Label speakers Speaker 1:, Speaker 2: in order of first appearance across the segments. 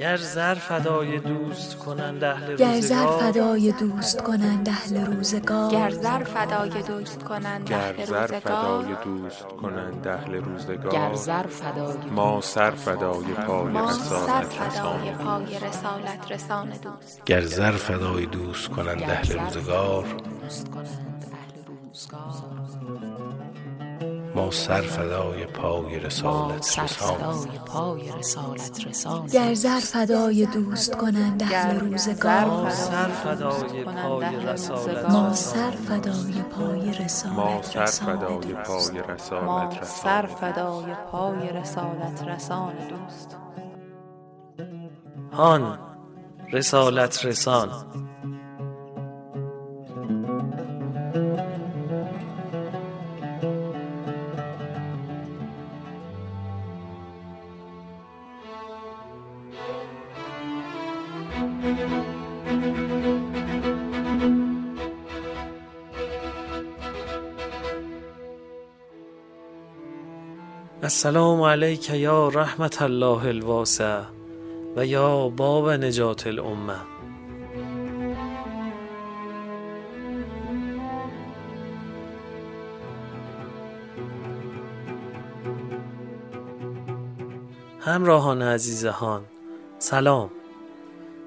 Speaker 1: گر زر فدای دوست کنند اهل
Speaker 2: گر زر
Speaker 1: روزگار
Speaker 2: فدای دوست کنند اهل روزگار.
Speaker 3: گر زر فدای دوست کنند
Speaker 4: گر
Speaker 3: اهل
Speaker 4: زر
Speaker 3: روزگار.
Speaker 4: فدای دوست کنند اهل روزگار.
Speaker 5: گر زر فدای
Speaker 4: ما سر فدای پای رسالت رسان
Speaker 3: پای رسالت رسان دوست.
Speaker 6: گر زر فدای دوست کنند
Speaker 5: گر
Speaker 6: اهل روزگار.
Speaker 5: دوست کنند اهل روزگار.
Speaker 6: ما سر فدای پای
Speaker 5: ما
Speaker 6: رسالت
Speaker 5: سر
Speaker 6: رسان
Speaker 2: گر زر فدای دوست کنند اهل روزگار.
Speaker 1: ما سر فدای پای رسالت
Speaker 2: ما
Speaker 1: رسان.
Speaker 2: سر فدای پای
Speaker 4: ما
Speaker 2: رسالت
Speaker 4: سر
Speaker 2: رسان
Speaker 4: فدای. پای
Speaker 3: ما
Speaker 4: رسالت
Speaker 3: سر
Speaker 4: رسان
Speaker 3: فدای پای رسالت رسان دوست.
Speaker 1: هان رسالت رسان السلام علیک یا رحمت الله الواسع و یا باب نجات الامه همراهان عزیز هان سلام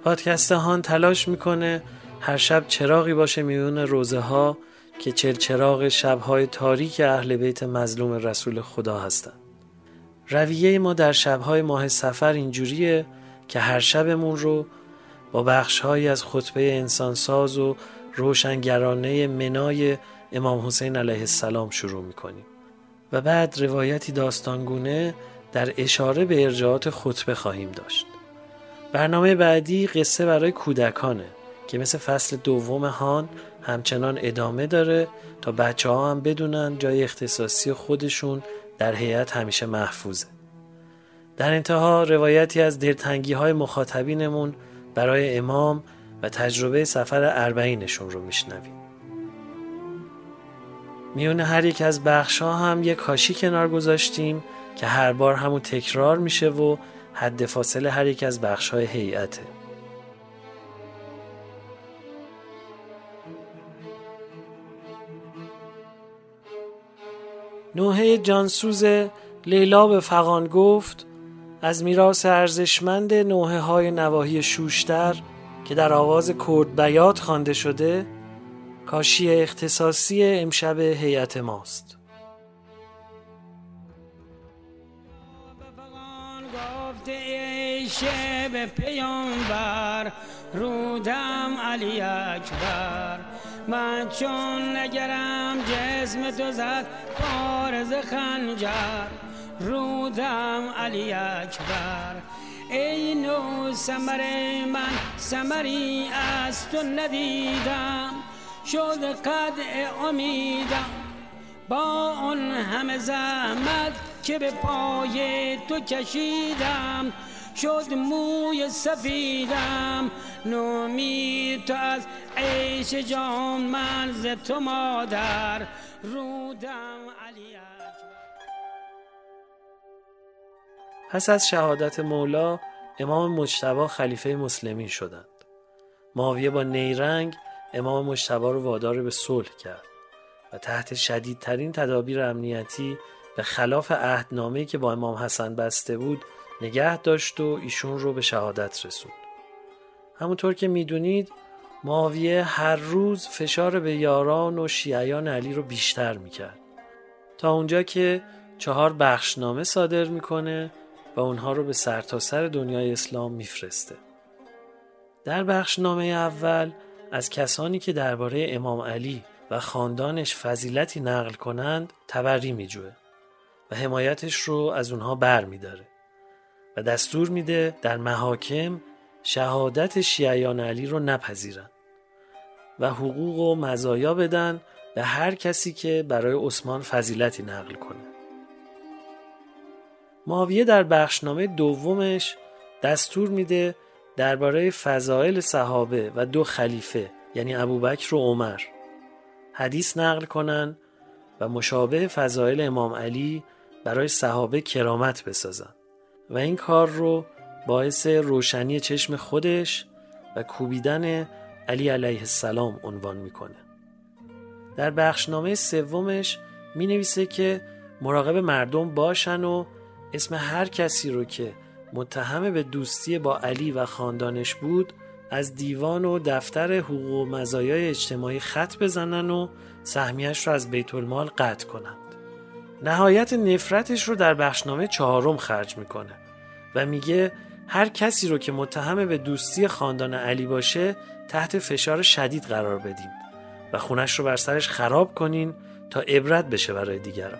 Speaker 1: پادکست هان تلاش می‌کنه هر شب چراغی باشه میون روزه ها که چل چراغ شبهای تاریک اهل بیت مظلوم رسول خدا هستند رویه ما در شبهای ماه سفر اینجوریه که هر شبمون رو با بخشهایی از خطبه انسانساز و روشنگرانه منای امام حسین علیه السلام شروع می‌کنیم. و بعد روایتی داستانگونه در اشاره به ارجاعات خطبه خواهیم داشت. برنامه بعدی قصه برای کودکانه که مثل فصل دوم هان همچنان ادامه داره تا بچه ها هم بدونن جای اختصاصی خودشون در هیئت همیشه محفوظه. در انتها روایتی از دلتنگی های مخاطبینمون برای امام و تجربه سفر اربعینشون رو میشنویم. میون هر یک از بخش ها هم یک کاشی کنار گذاشتیم که هر بار همون تکرار میشه و حد فاصله هر یک از بخش های هیئته. نوحه جانسوز لیلا به فقان گفت از میراث ارزشمند نوحه های نواحی شوشتر که در آواز کرد بیات خوانده شده کاشی اختصاصی امشب هیئت ماست.
Speaker 7: شب پیامبر رودم علی اکبر. من چون نگرم جسم تو زد پارز خنجر. رودم علی اکبر. ای نو سمر من سمری از تو ندیدم. شد قدع امیدم. با اون همه زحمت که به پای تو کشیدم. شد موی سفیدم. نومید تو از عیش جان من ز تو مادر. رودم علی
Speaker 1: پس از شهادت مولا امام مجتبا خلیفه مسلمین شدند. معاویه با نیرنگ امام مجتبا رو وادار به صلح کرد و تحت شدیدترین تدابیر امنیتی به خلاف عهدنامه‌ای که با امام حسن بسته بود نگه داشت و ایشون رو به شهادت رسوند. همونطور که می‌دونید معاویه هر روز فشار به یاران و شیعیان علی رو بیشتر می‌کرد. تا اونجا که چهار بخشنامه صادر می‌کنه و اونها رو به سرتاسر سر دنیای اسلام میفرسته. در بخشنامه اول از کسانی که درباره امام علی و خاندانش فضیلتی نقل کنند تبری میجوه و حمایتش رو از اونها بر میداره و دستور میده در محاکم شهادت شیعیان علی رو نپذیرن و حقوق و مزایا بدن به هر کسی که برای عثمان فضیلتی نقل کنه. معاویه در بخشنامه دومش دستور میده درباره فضائل صحابه و دو خلیفه یعنی ابوبکر و عمر حدیث نقل کنن و مشابه فضائل امام علی برای صحابه کرامت بسازن و این کار رو باعث روشنی چشم خودش و کوبیدن علی علیه السلام عنوان می‌کنه در بخشنامه سومش می نویسه که مراقب مردم باشن و اسم هر کسی رو که متهم به دوستی با علی و خاندانش بود از دیوان و دفتر حقوق و مزایای اجتماعی خط بزنن و سهمیش رو از بیت المال قطع کنند. نهایت نفرتش رو در بخشنامه چهارم خرج می‌کنه و میگه هر کسی رو که متهم به دوستی خاندان علی باشه تحت فشار شدید قرار بدیم و خونش رو بر سرش خراب کنین تا عبرت بشه برای دیگران.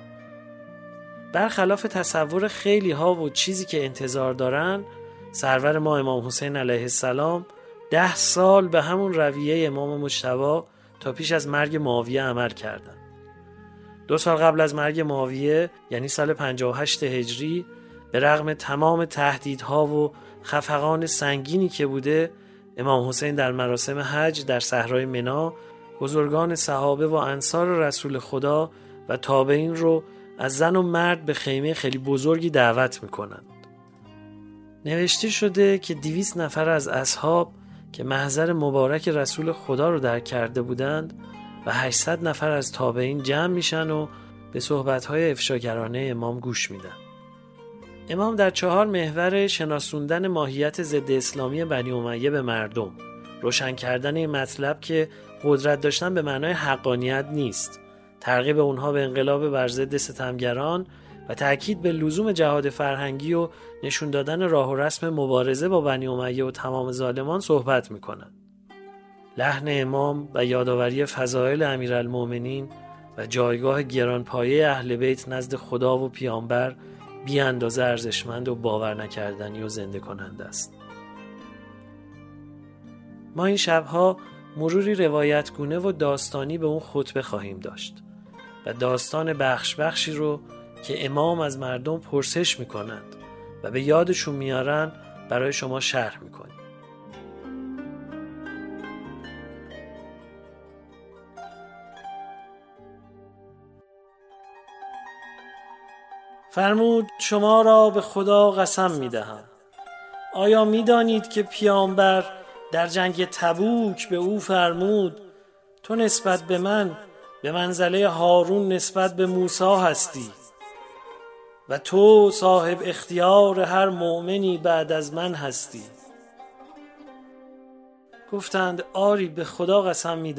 Speaker 1: برخلاف تصور خیلی ها و چیزی که انتظار دارن سرور ما امام حسین علیه السلام ده سال به همون رویه امام مجتبا تا پیش از مرگ معاویه عمل کردند. دو سال قبل از مرگ معاویه یعنی سال 58 هجری به رغم تمام تهدیدها و خفقان سنگینی که بوده امام حسین در مراسم حج در صحرای منا بزرگان صحابه و انصار رسول خدا و تابعین رو از زن و مرد به خیمه خیلی بزرگی دعوت می‌کنند. نوشته شده که دیویس نفر از اصحاب که محضر مبارک رسول خدا رو در کرده بودند و 800 نفر از تابعین جمع میشن و به صحبتهای افشاگرانه امام گوش میدن. امام در چهار محور شناسوندن ماهیت ضد اسلامی بنی امیه به مردم روشن کردن این مطلب که قدرت داشتن به معنای حقانیت نیست ترغیب اونها به انقلاب بر ضد ستمگران و تاکید به لزوم جهاد فرهنگی و نشون دادن راه و رسم مبارزه با بنی امیه و تمام ظالمان صحبت می‌کنند. لحن امام و یادآوری فضایل امیرالمؤمنین و جایگاه گرانپایه اهل بیت نزد خدا و پیامبر بی اندازه ارزشمند و باور نکردنی و زنده کننده است. ما این شبها مروری روایتگونه و داستانی به اون خطبه خواهیم داشت و داستان بخش بخشی رو که امام از مردم پرسش می‌کنند و به یادشون میارن برای شما شرح می‌کنیم. فرمود شما را به خدا قسم می دهم آیا می دانید که پیامبر در جنگ تبوک به او فرمود تو نسبت به من به منزله هارون نسبت به موسی هستی؟ و تو صاحب اختیار هر مؤمنی بعد از من هستی. گفتند آری به خدا قسم می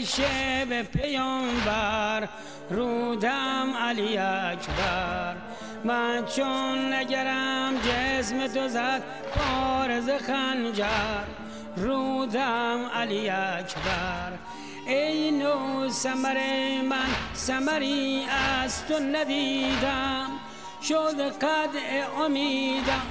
Speaker 1: دانیم
Speaker 7: شب پیامبر. رودم علی اکبر. من چون نگرم جسم تو زد پارز خنجر. رودم علی اکبر. ای نو سمر من سمری از تو ندیدم. شد قد امیدم.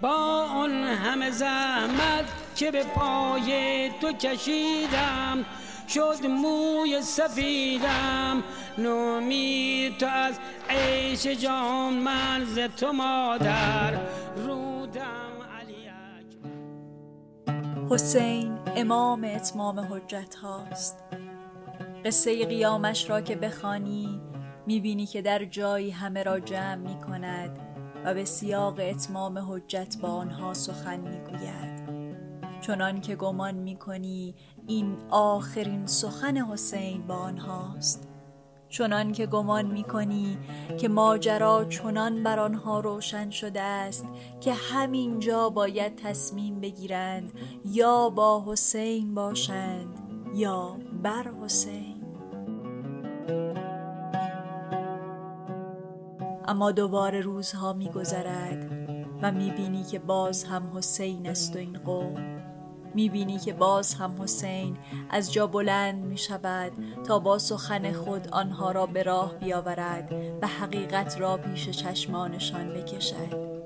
Speaker 7: با اون همه زحمت که به پای تو کشیدم. شد موی سفیدم. نومید تو از عیش جان من ز تو مادر. رودم علی
Speaker 2: حسین امام اتمام حجت هاست. قصه قیامش را که بخوانی می‌بینی که در جایی همه را جمع می کند و به سیاق اتمام حجت با آنها سخن می‌گوید. چنان که گمان می‌کنی این آخرین سخن حسین با آنهاست. چنان که گمان می‌کنی که ماجرا چنان بر آنها روشن شده است که همینجا باید تصمیم بگیرند یا با حسین باشند یا بر حسین. اما دوباره روزها میگذرد و می‌بینی که باز هم حسین است و این قوم. می‌بینی که باز هم حسین از جا بلند می شود تا با سخن خود آنها را به راه بیاورد و حقیقت را پیش چشمانشان بکشد.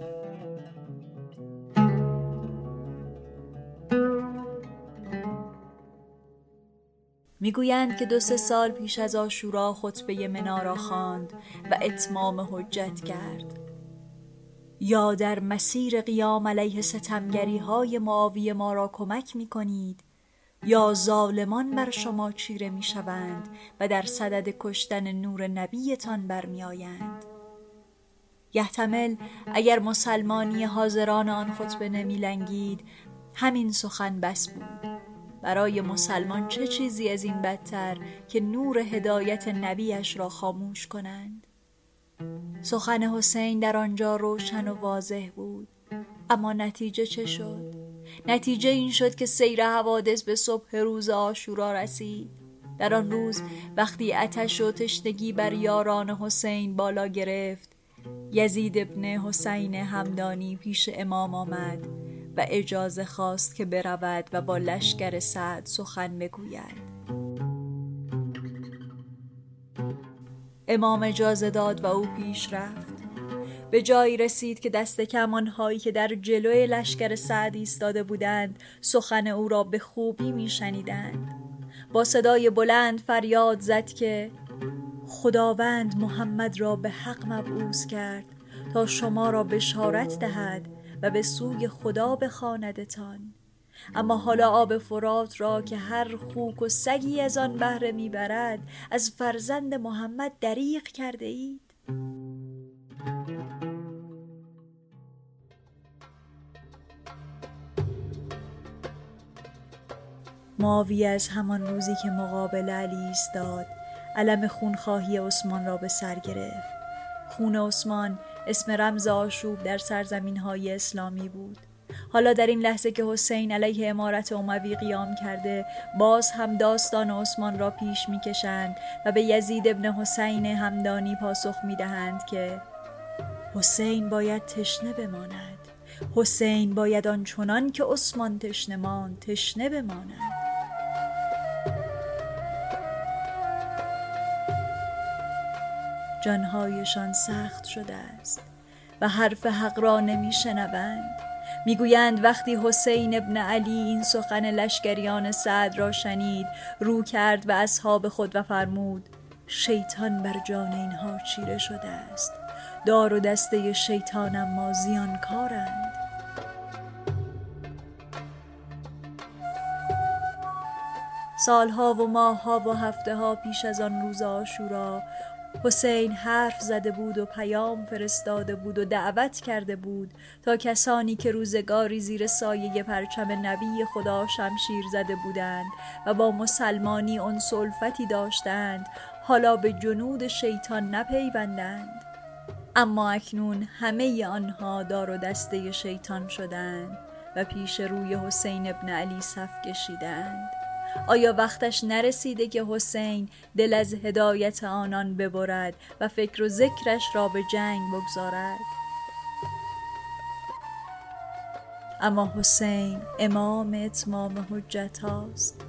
Speaker 2: می‌گویند که دو سه سال پیش از آشورا خطبه منا را خواند و اتمام حجت کرد. یا در مسیر قیام علیه ستمگری های معاوی ما را کمک می کنید یا ظالمان بر شما چیره می شوند و در صدد کشتن نور نبیتان برمی آیند یحتمل اگر مسلمانی حاضران آن خطبه نمی لنگید همین سخن بس بود. برای مسلمان چه چیزی از این بدتر که نور هدایت نبیش را خاموش کنند؟ سخن حسین در آنجا روشن و واضح بود. اما نتیجه چه شد؟ نتیجه این شد که سیر حوادث به صبح روز آشورا رسید. در آن روز وقتی اتش و تشنگی بر یاران حسین بالا گرفت یزید ابن حسین همدانی پیش امام آمد و اجازه خواست که برود و با لشکر سعد سخن بگوید. امام اجازه داد و او پیش رفت. به جایی رسید که دست کمانهایی که در جلوی لشکر سعد ایستاده بودند سخن او را به خوبی میشنیدند. با صدای بلند فریاد زد که خداوند محمد را به حق مبعوث کرد تا شما را بشارت دهد و به سوی خدا بخواندتان اما حالا آب فرات را که هر خوک و سگی از آن بهره می‌برد از فرزند محمد دریغ کرده اید؟ معاویه از همان روزی که مقابل علی ایستاد علم خونخواهی عثمان را به سر گرفت. خون عثمان اسم رمز آشوب در سرزمین های اسلامی بود. حالا در این لحظه که حسین علیه امارت اموی قیام کرده باز هم داستان عثمان را پیش می‌کشند و به یزید ابن حسین همدانی پاسخ می‌دهند که حسین باید تشنه بماند. حسین باید آنچنان که عثمان تشنه ماند تشنه بماند. جانهایشان سخت شده است و حرف حق را نمی شنوند می‌گویند وقتی حسین ابن علی این سخن لشکریان سعد را شنید رو کرد و اصحاب خود و فرمود شیطان بر جان اینها چیره شده است. دار و دسته شیطان اما زیانکارند سالها و ماهها و هفته ها پیش از آن روز آشورا حسین حرف زده بود و پیام فرستاده بود و دعوت کرده بود تا کسانی که روزگاری زیر سایه پرچم نبی خدا شمشیر زده بودند و با مسلمانی اون سلفتی داشتند حالا به جنود شیطان نپیوندند. اما اکنون همه آنها دار و دسته شیطان شدند و پیش روی حسین ابن علی صف کشیدند. آیا وقتش نرسیده که حسین دل از هدایت آنان ببرد و فکر و ذکرش را به جنگ بگذارد؟ اما حسین امام اتمام حجت هاست.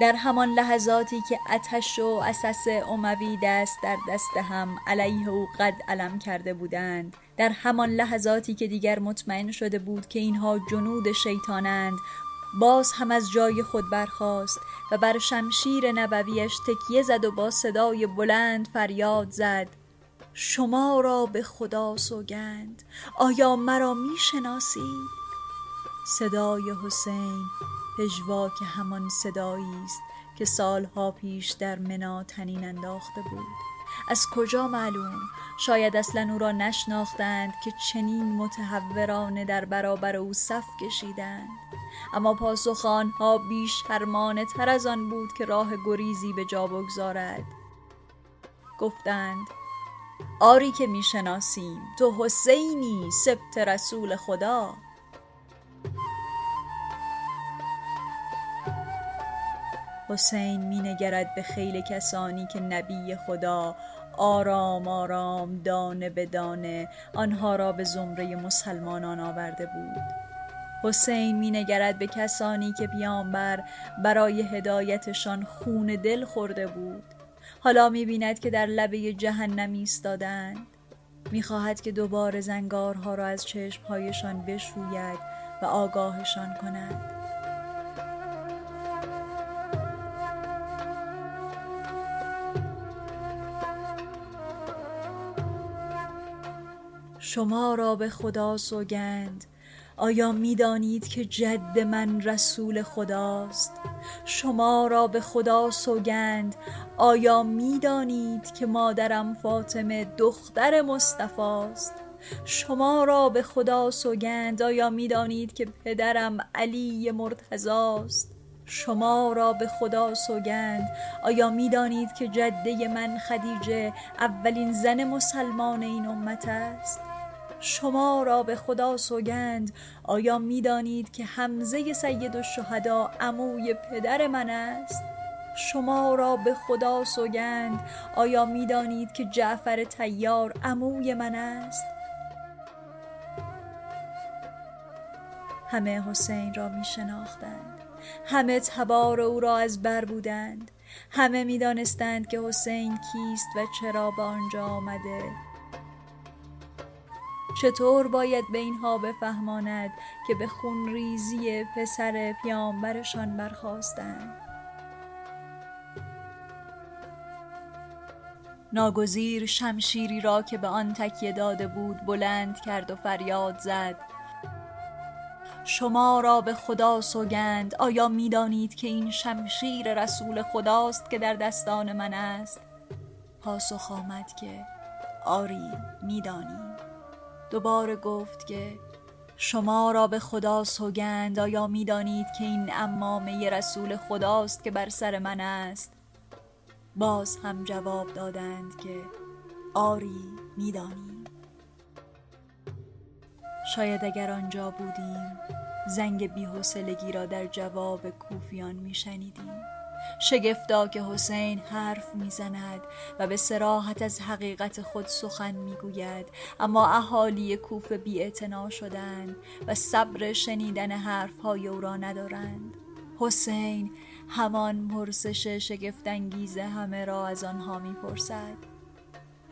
Speaker 2: در همان لحظاتی که اتش و اساس اموی دست در دست هم علیه او قد علم کرده بودند در همان لحظاتی که دیگر مطمئن شده بود که اینها جنود شیطانند باز هم از جای خود برخاست و بر شمشیر نبویش تکیه زد و با صدای بلند فریاد زد. شما را به خدا سوگند. آیا مرا می‌شناسید؟ صدای حسین پژواک همان صدایی است که سالها پیش در منا تنین انداخته بود. از کجا معلوم؟ شاید اصلا او را نشناختند که چنین متحورانه در برابر او صف کشیدند. اما پاسخ آنها بیش فرمانه تر از آن بود که راه گریزی به جا بگذارد. گفتند آری که می‌شناسیم تو حسینی سبت رسول خدا. حسین می نگرد به خیل کسانی که نبی خدا آرام آرام دانه به دانه آنها را به زمره مسلمانان آورده بود. حسین می نگرد به کسانی که پیامبر برای هدایتشان خون دل خورده بود. حالا می بیند که در لبه جهنم ایستادند. می خواهد که دوباره زنگارها را از چشمهایشان بشوید و آگاهشان کند. شما را به خدا سوگند. آیا می دانید که جد من رسول خداست؟ شما را به خدا سوگند. آیا می دانید که مادرم فاطمه دختر مصطفاست شما را به خدا سوگند. آیا می دانید که پدرم علی مرتضاست شما را به خدا سوگند. آیا می دانید که جده من خدیجه اولین زن مسلمان این امت است؟ شما را به خدا سوگند. آیا می دانید که حمزه سید الشهدا عموی پدر من است؟ شما را به خدا سوگند. آیا می دانید که جعفر تیار عموی من است؟ همه حسین را می شناختند همه تبار او را از بر بودند. همه می دانستند که حسین کیست و چرا به آنجا آمده. چطور باید به اینها بفهماند که به خونریزی پسر پیامبرشان برخواستند ناگزیر شمشیری را که به آن تکیه داده بود بلند کرد و فریاد زد. شما را به خدا سوگند آیا می دانید که این شمشیر رسول خداست که در دستان من است؟ پاسخ آمد که آری می‌دانیم. دوباره گفت که شما را به خدا سوگند آیا می دانید که این امامه رسول خداست که بر سر من است؟ باز هم جواب دادند که آری می‌دانیم. شاید اگر آنجا بودیم زنگ بیحوصلگی را در جواب کوفیان میشنیدیم. شگفتا که حسین حرف می‌زند و به سراحت از حقیقت خود سخن می‌گوید. اما اهالی کوفه بی شدند و صبر شنیدن حرفهای او را ندارند. حسین همان پرسش شگفتانگیز همه را از آنها می‌پرسد.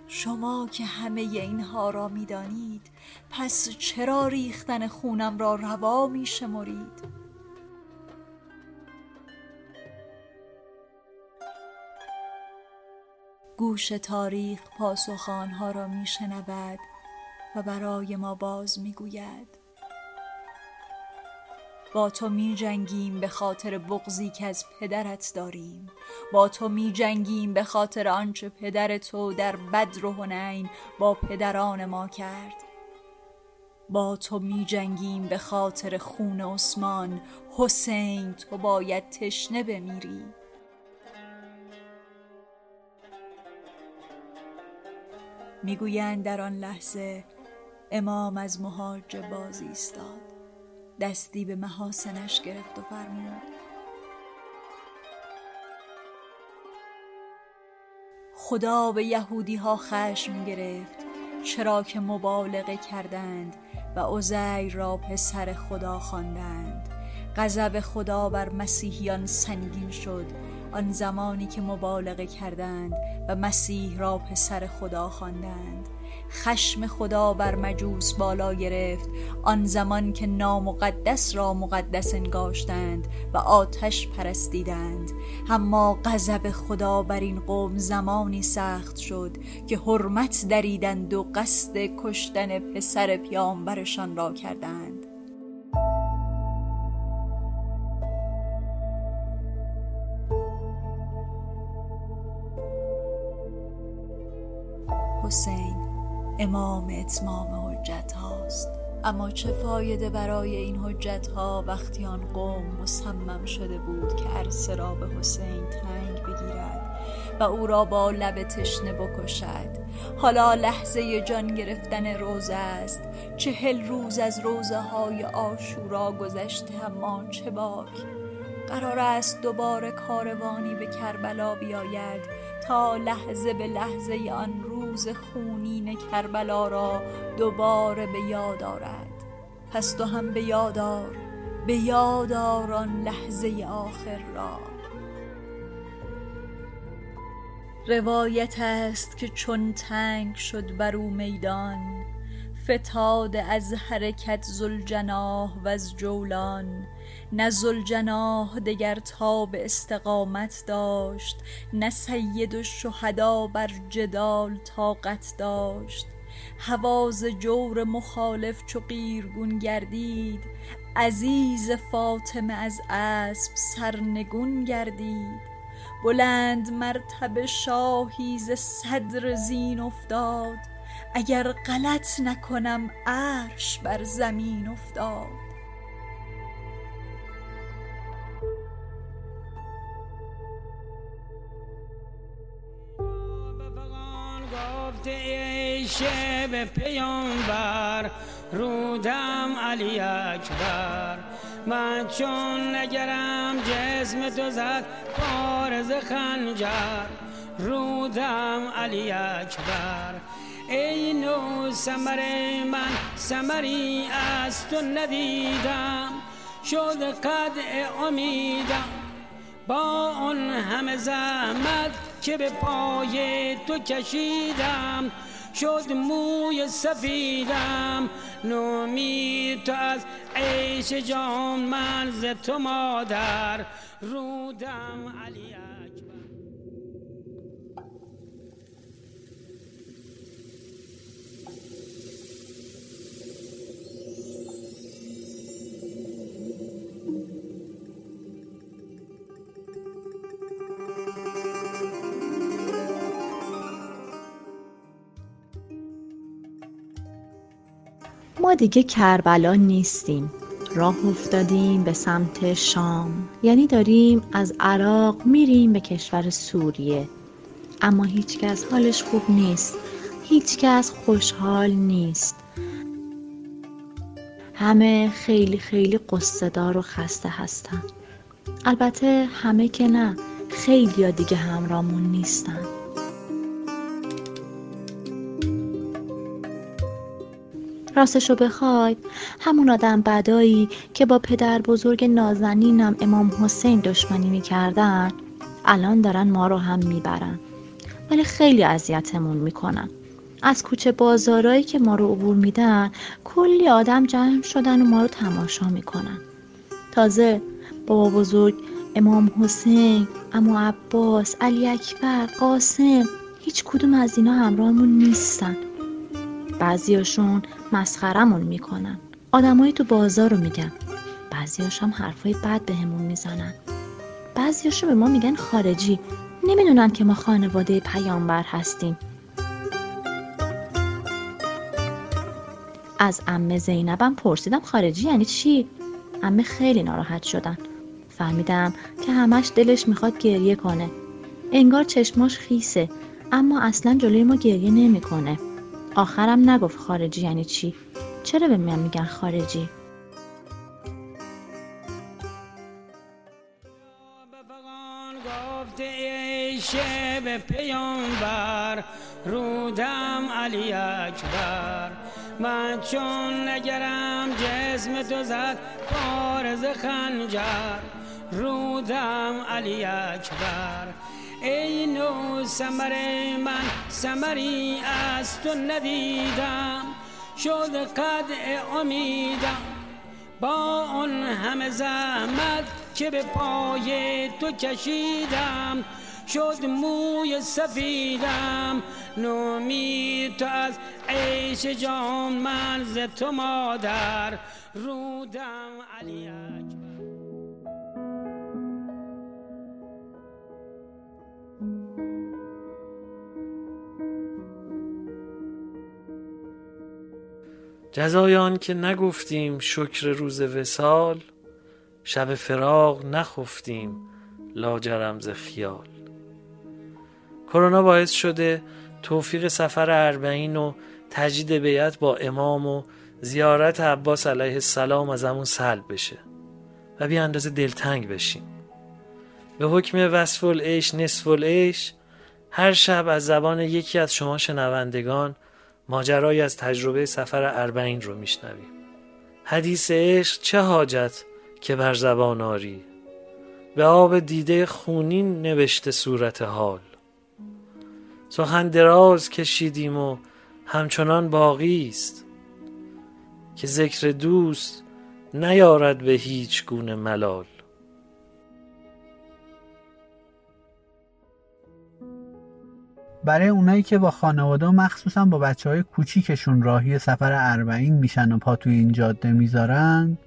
Speaker 2: شما که همه اینها را می‌دانید پس چرا ریختن خونم را روا میشمرید؟ گوش تاریخ پاسخ آنها را میشنود و برای ما باز می‌گوید. با تو می جنگیم به خاطر بغزی که از پدرت داریم. با تو می جنگیم به خاطر آنچه پدر تو در بدر و هنین با پدران ما کرد. با تو می جنگیم به خاطر خون عثمان. حسین تو باید تشنه بمیری. می‌گویند در آن لحظه امام از مهاج بازی ایستاد. دستی به محاسنش گرفت و فرمود. خدا به یهودی ها خشم گرفت چرا که مبالغه کردند و عزیر را پسر خدا خواندند. غضب خدا بر مسیحیان سنگین شد آن زمانی که مبالغه کردند و مسیح را پسر خدا خواندند. خشم خدا بر مجوس بالا گرفت. آن زمان که نامقدس را مقدس انگاشتند و آتش پرستیدند. اما غضب خدا بر این قوم زمانی سخت شد که حرمت دریدند و قصد کشتن پسر پیامبرشان را کردند. حسین امام اتمام حجت هاست. اما چه فایده برای این حجت ها وقتی آن قوم مصمم شده بود که عرصه را به حسین تنگ بگیرد و او را با لب تشنه بکشد؟ حالا لحظه جان گرفتن روزه است. چهل روز از روزه های آشورا گذشته اما چه باک؟ قرار است دوباره کاروانی به کربلا بیاید تا لحظه به لحظه آن روز خونین کربلا را دوباره به یاد آرد. پس تو هم به یادار به یادار آن لحظه آخر را. روایت است که چون تنگ شد بر او میدان فتاد از حرکت زلجناه و از جولان. نه زلجناه دگر تا به استقامت داشت نه سید و شهدا بر جدال طاقت داشت. حواز جور مخالف چو قیرگون گردید عزیز فاطمه از اسب سرنگون گردید. بلند مرتبه شاهی ز صدر زین افتاد اگر غلط نکنم عرش بر زمین افتاد.
Speaker 7: ای شب پیامبر. رودم علی اکبر. من چون نگرم جسم تو زد پارز خنجر. رودم علی اکبر. ای نو سمر من سمری از تو ندیدم. شد قدع امیدم. با اون همه زحمت که به پای تو کشیدم. شد موی سفیدم. نومید تو از عیش جان من ز تو مادر. رودم علی
Speaker 8: ما دیگه کربلا نیستیم. راه افتادیم به سمت شام. یعنی داریم از عراق میریم به کشور سوریه. اما هیچکس حالش خوب نیست. هیچکس خوشحال نیست. همه خیلی خیلی قصه دار و خسته هستن. البته همه که نه خیلی دیگه همرامون نیستن. راستشو بخوای همون آدم بدایی که با پدر بزرگ نازنینم امام حسین دشمنی می‌کردن. الان دارن ما رو هم می‌برن. ولی خیلی اذیتمون می‌کنن. از کوچه بازارایی که ما رو عبور میدن کلی آدم جمع شدن و ما رو تماشا می‌کنن. تازه بابا بزرگ امام حسین امو عباس علی اکبر قاسم هیچ کدوم از اینا همراهمون نیستن. بعضیاشون مسخرمون می‌کنن. آدمایی تو بازار رو میگن. بعضیاش هم حرفای بد بهمون می‌زنن. بعضیاشو به ما میگن خارجی. نمی‌دونن که ما خانواده پیامبر هستیم. از امه زینبم پرسیدم خارجی یعنی چی؟ امه خیلی ناراحت شدن. فهمیدم که همش دلش می‌خواد گریه کنه. انگار چشماش خیسه. اما اصلا جلوی ما گریه نمی‌کنه. آخرم نگفت خارجی یعنی چی؟ چرا به من میگن خارجی؟
Speaker 7: شب پیامبر رودم علی اکبر. من چون نگرم جسم تو زد پارز خنجر. رودم علی اکبر. ای نو سمر من سمری از تو ندیدم. شد قدع امیدم. با اون همه زحمت که به پای تو کشیدم. شد موی سفیدم. نومید تو از عیش جان من ز تو مادر. رودم علی
Speaker 1: جزای آن که نگفتیم شکر روز وسال شب فراق نخفتیم لاجرم ز خیال. کرونا باعث شده توفیق سفر اربعین و تجدید بیعت با امام و زیارت عباس علیه السلام از همون سلب بشه و بی اندازه دلتنگ بشیم. به حکم وصف العیش نصف العیش هر شب از زبان یکی از شما شنوندگان ماجرایی از تجربه سفر اربعین رو میشنویم. حدیث عشق چه حاجت که بر زبان آری؟ به آب دیده خونین نوشته صورت حال. سخن دراز کشیدیم و همچنان باقی است که ذکر دوست نیارد به هیچ گونه ملال.
Speaker 9: برای اونایی که با خانواده و مخصوصا با بچه های کوچیکشون راهی سفر اربعین میشن و پا توی این جاده می‌ذارن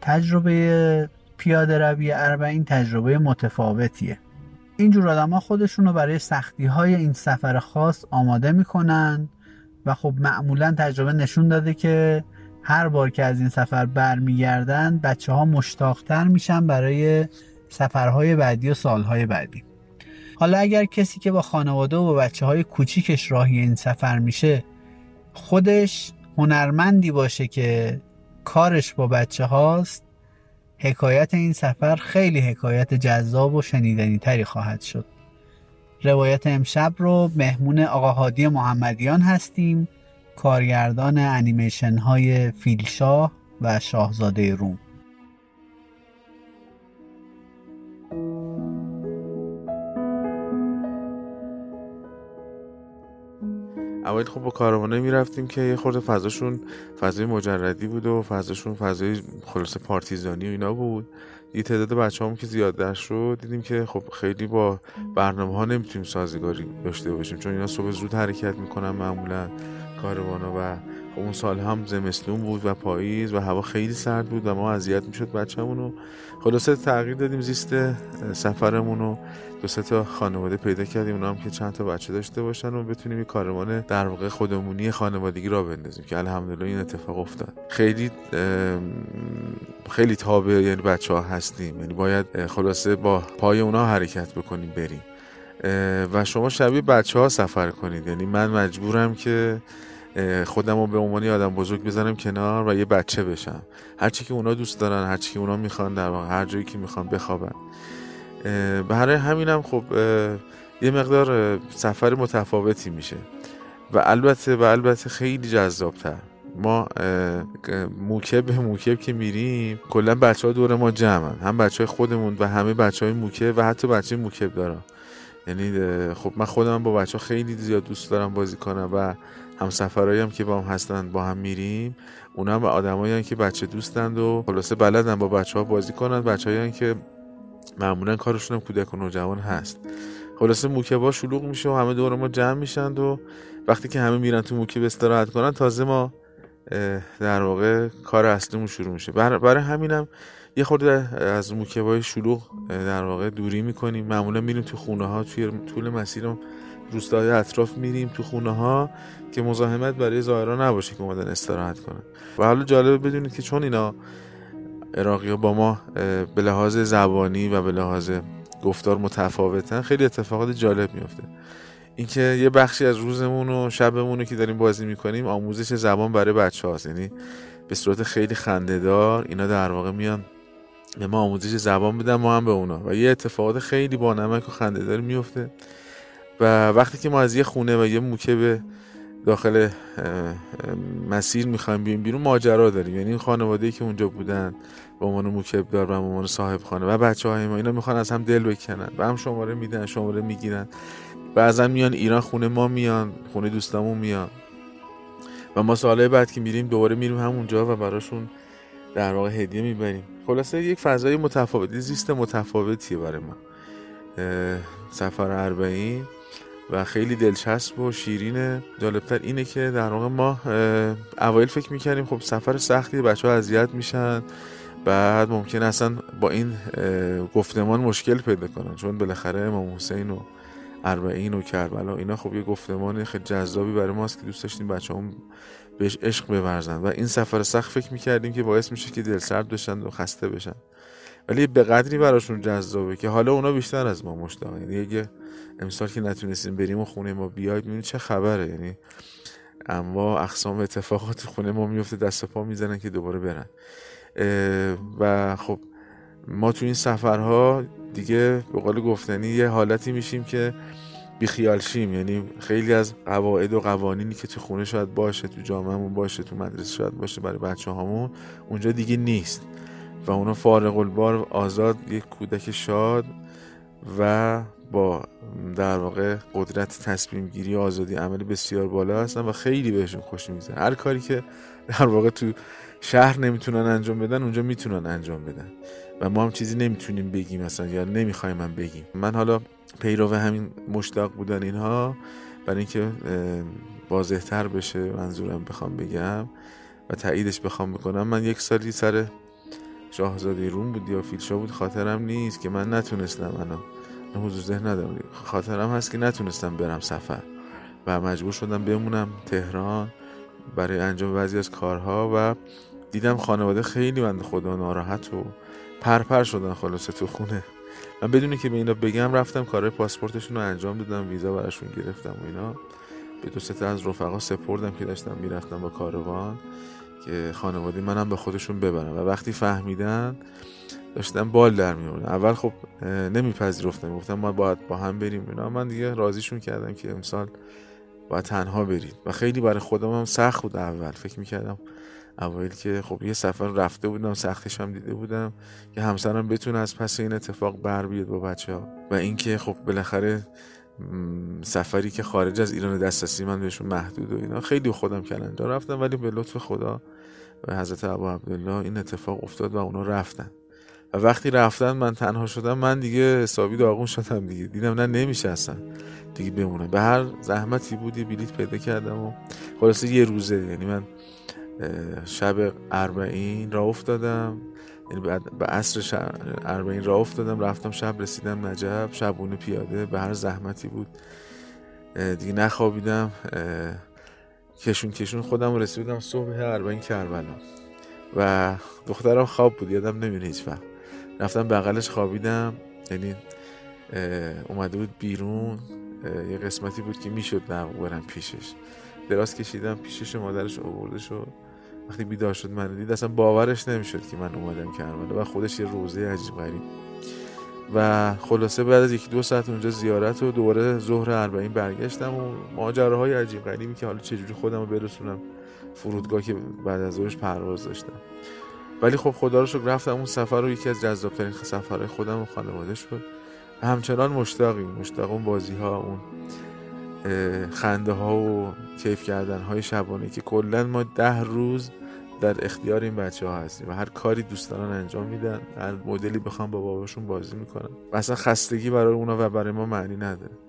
Speaker 9: تجربه پیاده روی اربعین تجربه متفاوتیه. اینجور آدم ها خودشون رو برای سختی های این سفر خاص آماده می‌کنن و خب معمولا تجربه نشون داده که هر بار که از این سفر برمیگردن بچه ها مشتاقتر میشن برای سفرهای بعدی و سالهای بعدی. حالا اگر کسی که با خانواده و با بچه های کوچیکش راهی این سفر میشه خودش هنرمندی باشه که کارش با بچه هاست حکایت این سفر خیلی حکایت جذاب و شنیدنی تری خواهد شد. روایت امشب رو مهمون آقا هادی محمدیان هستیم کارگردان انیمیشن های فیلشاه و شاهزاده روم.
Speaker 4: اول خب با کاروانه می‌رفتیم که یه خورده فضاشون فضای مجردی بود و فضاشون فضای خلاصه پارتیزانی و اینا بود. یه تعداد بچه هم که زیاد شد دیدیم که خب خیلی با برنامه ها نمی‌تونیم سازگاری داشته باشیم چون اینا صبح زود حرکت می‌کنن معمولا کاروانا و خب اون سال هم زمستون بود و پاییز و هوا خیلی سرد بود و ما اذیت می‌شد بچه‌مون رو. خلاصه تغییر دادیم زیست سفرمون رو. دو سه تا خانواده پیدا کردیم اونا هم که چند تا بچه داشته باشن و بتونیم یه کاروان در واقع خودمونی خانوادگی را بندازیم که الحمدلله این اتفاق افتاد. خیلی خیلی تابع یعنی بچه ها هستیم. یعنی باید خلاصه با پای اونا حرکت بکنیم بریم. و شما شبیه بچه ها سفر کنید. یعنی من مجبورم که خودم رو به عنوان آدم بزرگ بزنم کنار و یه بچه بشم. هرچی که اونا دوست دارن هرچی که اونا می‌خوان در واقع هر جایی که می‌خوان بخوابن. برای همینم خب یه مقدار سفر متفاوتی میشه. و البته و البته خیلی جذابتر. ما موکب به موکب که میریم کلا بچه ها دور ما جمعن. هم بچه های خودمون و همه بچه های موکب و حتی بچه موکب دارن. یعنی خب من خودم با بچه ها خیلی زیاد دوست دارم بازی کنم و هم سفرهایی هم که با هم هستن با هم میریم. اونا هم آدمایی که بچه دوستند و خلاصه بلدن با بچه ها بازی کنن. بچه که معمولا کارشون هم کودک و نوجوان هست. خلاصه موکبا شلوغ میشه و همه دور ما جمع میشن و وقتی که همه میرن تو موکب استراحت کنن تازه ما در واقع کار اصلیمون شروع میشه. برای همینم یه خورده از موکبای شلوغ در واقع دوری می‌کنیم. معمولا میریم تو خونه ها توی طول مسیرم روستای اطراف میریم تو خونه ها که مزاحمت برای زائران نباشه که اومدن استراحت کنن. و حالا جالبه بدونید که چون اینا عراقی با ما به لحاظ زبانی و به لحاظ گفتار متفاوتن خیلی اتفاقات جالب میفته اینکه یه بخشی از روزمون و شبمون رو که داریم بازی می‌کنیم آموزش زبان برای بچه هاست یعنی به صورت خیلی خندهدار اینا در واقع میان به ما آموزش زبان بدن ما هم به اونا. و یه اتفاقات خیلی با نمک و خندهدار میفته و وقتی که ما از یه خونه و یه موکه داخل مسیر می‌خوایم بیایم بیرون ماجرا داریم. یعنی این خانواده که اونجا بودن به عنوان موکب دار به عنوان صاحب خانه و بچه های ما اینا می‌خوان از هم دل بکنن و هم شماره میدن شماره می‌گیرن بعضا میان ایران خونه ما میان خونه دوستامون میان. و ما ساله بعد که میریم دوباره میریم همونجا و براشون در واقع هدیه می‌بریم. خلاصه یک فضای متفاوتی زیست متفاوتیه برای ما. سفر اربعین و خیلی دلچسب و شیرینه. جالبتر اینه که در واقع ما اوایل فکر می‌کردیم خب سفر سختی بچه ها اذیت میشن. بعد ممکن اصلا با این گفتمان مشکل پیدا کنن. چون بالاخره امام حسین و اربعین و کربلا اینا خب یه گفتمان خیلی جذابی برای ماست که دوست داشتیم بچه هم بهش عشق بورزن. و این سفر سخت فکر می‌کردیم که باعث میشه که دل سرد بشن و خسته بشن. ولی به قدری براشون جذابه که حالا اونا بیشتر از ما مشتاقن. یعنی اگه امسال که نتونستیم بریم و خونه ما بیاید می‌بینید چه خبره. یعنی اما اقسام اتفاقات خونه ما میفته دست پا می‌زنن که دوباره برن. و خب ما تو این سفرها دیگه به قول گفتنی یه حالتی میشیم که بیخیال شیم. یعنی خیلی از قواعد و قوانینی که تو خونه شاید باشه تو جامعهمون باشه تو مدرسه شاید باشه برای بچه هامون اونجا دیگه نیست. و اونا فارغ البار آزاد یک کودک شاد و با در واقع قدرت تصمیم گیری و آزادی عمل بسیار بالا هستن و خیلی بهشون خوش میگذره. هر کاری که در واقع تو شهر نمی‌تونن انجام بدن اونجا می‌تونن انجام بدن. و ما هم چیزی نمی‌تونیم بگیم مثلا یا نمی‌خوایم من بگیم. من حالا پیرو همین مشتاق بودن اینها برای اینکه واضحتر بشه منظورم بخوام بگم و تاییدش بخوام بکنم. من یک سالی سر شاهزاده روم بود یا فیلشا بود خاطرم نیست که من نتونستم انا حضور ذهن ندارم. خاطرم هست که نتونستم برم سفر و مجبور شدم بمونم تهران برای انجام بعضی از کارها و دیدم خانواده خیلی بند خدا ناراحت و پرپر شدن خلاصه تو خونه. من بدونی که به اینا بگم رفتم کارهای پاسپورتشون رو انجام دادم ویزا براشون گرفتم و اینا. به دو از رفقا سپردم که داشتم می‌رفتم با کاروان. خانواده منم به خودشون ببرم و وقتی فهمیدن داشتم بال در میوردن اول خب نمیپذیرفتم گفتم ما باید با هم بریم. اینا من دیگه راضیشون کردم که امسال باید تنها بریم و خیلی برای خودم هم سخت بود اول. فکر می‌کردم اول که خب یه سفر رفته بودم سختش هم دیده بودم که همسرم بتونه از پس این اتفاق بر بیاد با بچه ها و اینکه خب بالاخره سفری که خارج از ایران دسترسی من بهشون محدود و اینا. خیلی خودم کلنجا رفتم ولی به لطف خدا و حضرت ابا عبدالله این اتفاق افتاد و اونا رفتن. و وقتی رفتن من تنها شدم من دیگه حسابی داغون شدم دیگه. دیدم نه نمیشه اصلا دیگه بمونم به هر زحمتی بودی بلیت پیدا کردم و خلاصه یه روزه یعنی من شب اربعین را افتادم. یعنی به عصر اربعین را افتادم رفتم شب رسیدم نجب شبونه پیاده به هر زحمتی بود. دیگه نخوابیدم کشون کشون خودم رسیدم صبح اربعین کربلا. و دخترم خواب بود یادم نمیره هیچ وقت. رفتم بغلش خوابیدم یعنی اومده بود بیرون. یه قسمتی بود که می‌شد نقب برم پیشش. دراز کشیدم پیشش مادرش آورده شد. وقتی بیدار شد من دید اصلا باورش نمی‌شد که من اومدم کربلا و خودش یه روزه عجیب غریب. و خلاصه بعد از یکی دو ساعت اونجا زیارت و دوباره ظهر اربعین برگشتم و ماجراهای عجیب غریبی که حالا چجوری خودم رو برسونم فرودگاه که بعد از ظهرش پرواز داشتم. ولی خب خدا رو شکر رفتم اون سفر رو یکی از جذابترین سفرهای خودم و خانواده شد همچنان مشتاقیم مشتاق اون بازی ها اون خنده ها و کیف کردن های شبانه که کلا ما ده روز در اختیار این بچه ها هستیم و هر کاری دوست دارن انجام میدن هر مدلی بخوام با باباشون بازی می‌کنن و اصلا خستگی برای اونا و برای ما معنی نداره.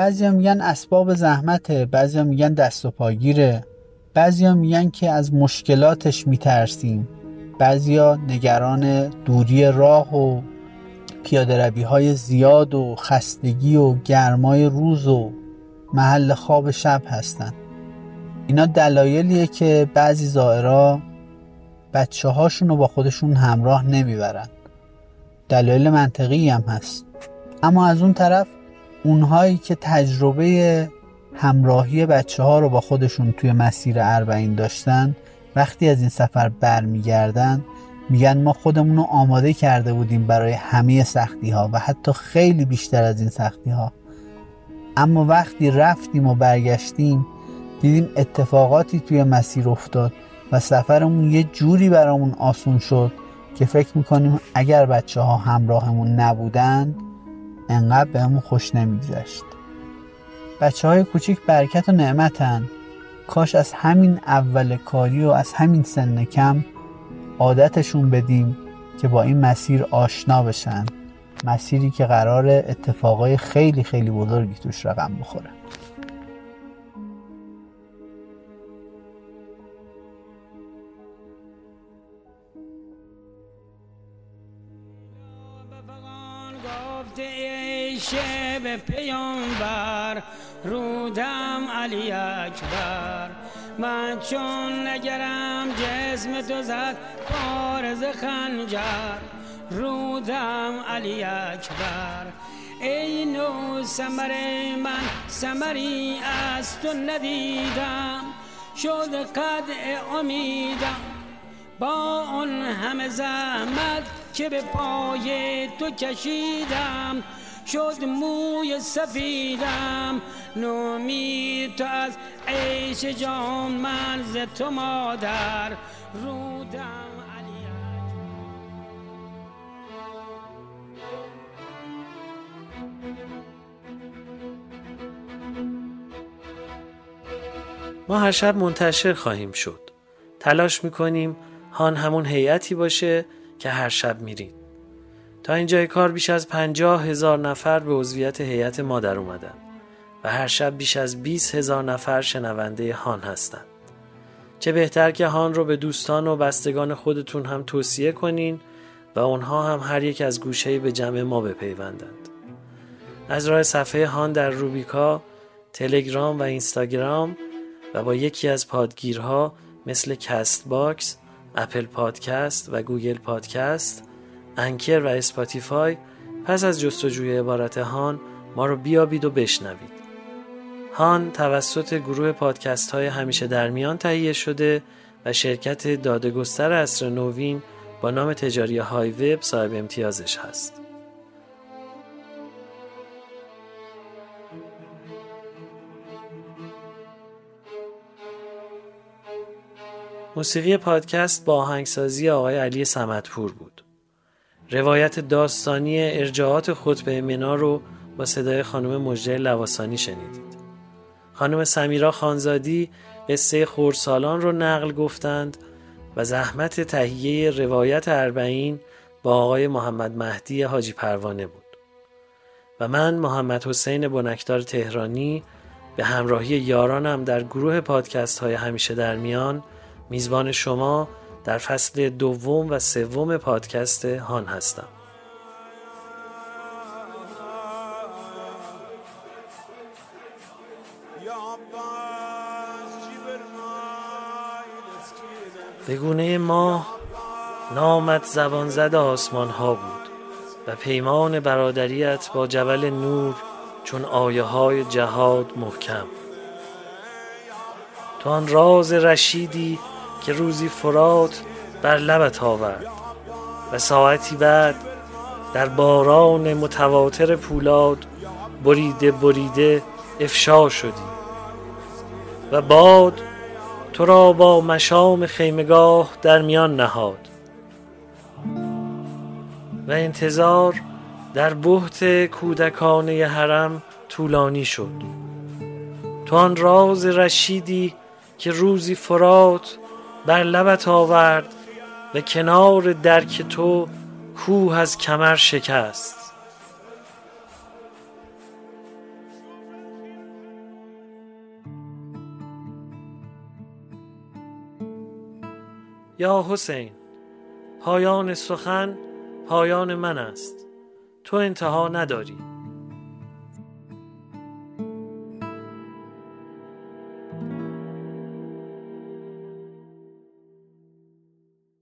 Speaker 9: بعضی میگن اسباب زحمته بعضی میگن دست و پاگیره. بعضی میگن که از مشکلاتش میترسیم. بعضی ها نگران دوری راه و پیاده روی های زیاد و خستگی و گرمای روز و محل خواب شب هستن. اینا دلایلیه که بعضی زائرا بچه هاشون رو با خودشون همراه نمی‌برن. دلایل منطقی هم هست. اما از اون طرف اونهایی که تجربه همراهی بچه ها رو با خودشون توی مسیر اربعین داشتن وقتی از این سفر برمیگردن میگن ما خودمون رو آماده کرده بودیم برای همه سختی ها و حتی خیلی بیشتر از این سختی ها اما وقتی رفتیم و برگشتیم دیدیم اتفاقاتی توی مسیر افتاد و سفرمون یه جوری برامون آسون شد که فکر می‌کنیم اگر بچه ها همراهمون نبودن انقدر بهمون خوش نمیگذشت. بچه های کوچیک برکت و نعمتن. کاش از همین اول کاری و از همین سن کم عادتشون بدیم که با این مسیر آشنا بشن. مسیری که قرار اتفاقای خیلی خیلی بزرگی توش رقم بخوره.
Speaker 7: شب پیامبر. رودم علی اکبر. من چون نگرم جسم تو زد پارز خنجر. رودم علی اکبر. ای نو سمر من سمری از تو ندیدم. شد قدع امیدم. با اون همه زحمت که به پای تو کشیدم. شد موی سفیدم. نومید تو از عیش جان من ز تو مادر. رودم
Speaker 1: ما هر شب منتشر خواهیم شد. تلاش می‌کنیم هان همون هیئتی باشه که هر شب میرید تا اینجای کار بیش از پنجاه هزار نفر به عضویت هیئت ما در اومدن و هر شب بیش از 20 هزار نفر شنونده هان هستند. چه بهتر که هان رو به دوستان و بستگان خودتون هم توصیه کنین و اونها هم هر یک از گوشه‌ای به جمع ما بپیوندند. از راه صفحه هان در روبیکا، تلگرام و اینستاگرام و با یکی از پادگیرها مثل Castbox، Apple Podcast و Google Podcast، Anchor و Spotify پس از جستجوی عبارت هان ما رو بیابید و بشنوید. هان توسط گروه پادکست های همیشه در میان تهیه شده و شرکت دادگستر عصر نوین با نام تجاری HiWEB صاحب امتیازش هست. موسیقی پادکست با آهنگسازی آقای علی سمتپور بود. روایت داستانی ارجاعات خطبه منا رو با صدای خانم مجده لواسانی شنیدید. خانم سمیرا خانزادی قصه خورسالان رو نقل گفتند و زحمت تهیه روایت اربعین با آقای محمد مهدی حاجی پروانه بود. و من محمد حسین بنکدار تهرانی به همراهی یارانم در گروه پادکست های همیشه در میان میزبان شما در فصل دوم و سوم پادکست هان هستم. به گونه ما نامت زبان زد آسمان ها بود و پیمان برادریت با جبل نور چون آیه های جهاد محکم. تو آن راز رشیدی که روزی فرات بر لبت آورد و ساعتی بعد در باران متواتر پولاد بریده بریده افشا شدی و باد تو را با مشام خیمگاه در میان نهاد و انتظار در بحت کودکانه حرم طولانی شد. تو آن راز رشیدی که روزی فرات بر لبت آورد و کنار درک تو کوه از کمر شکست. یا حسین پایان سخن پایان من است. تو انتها نداری.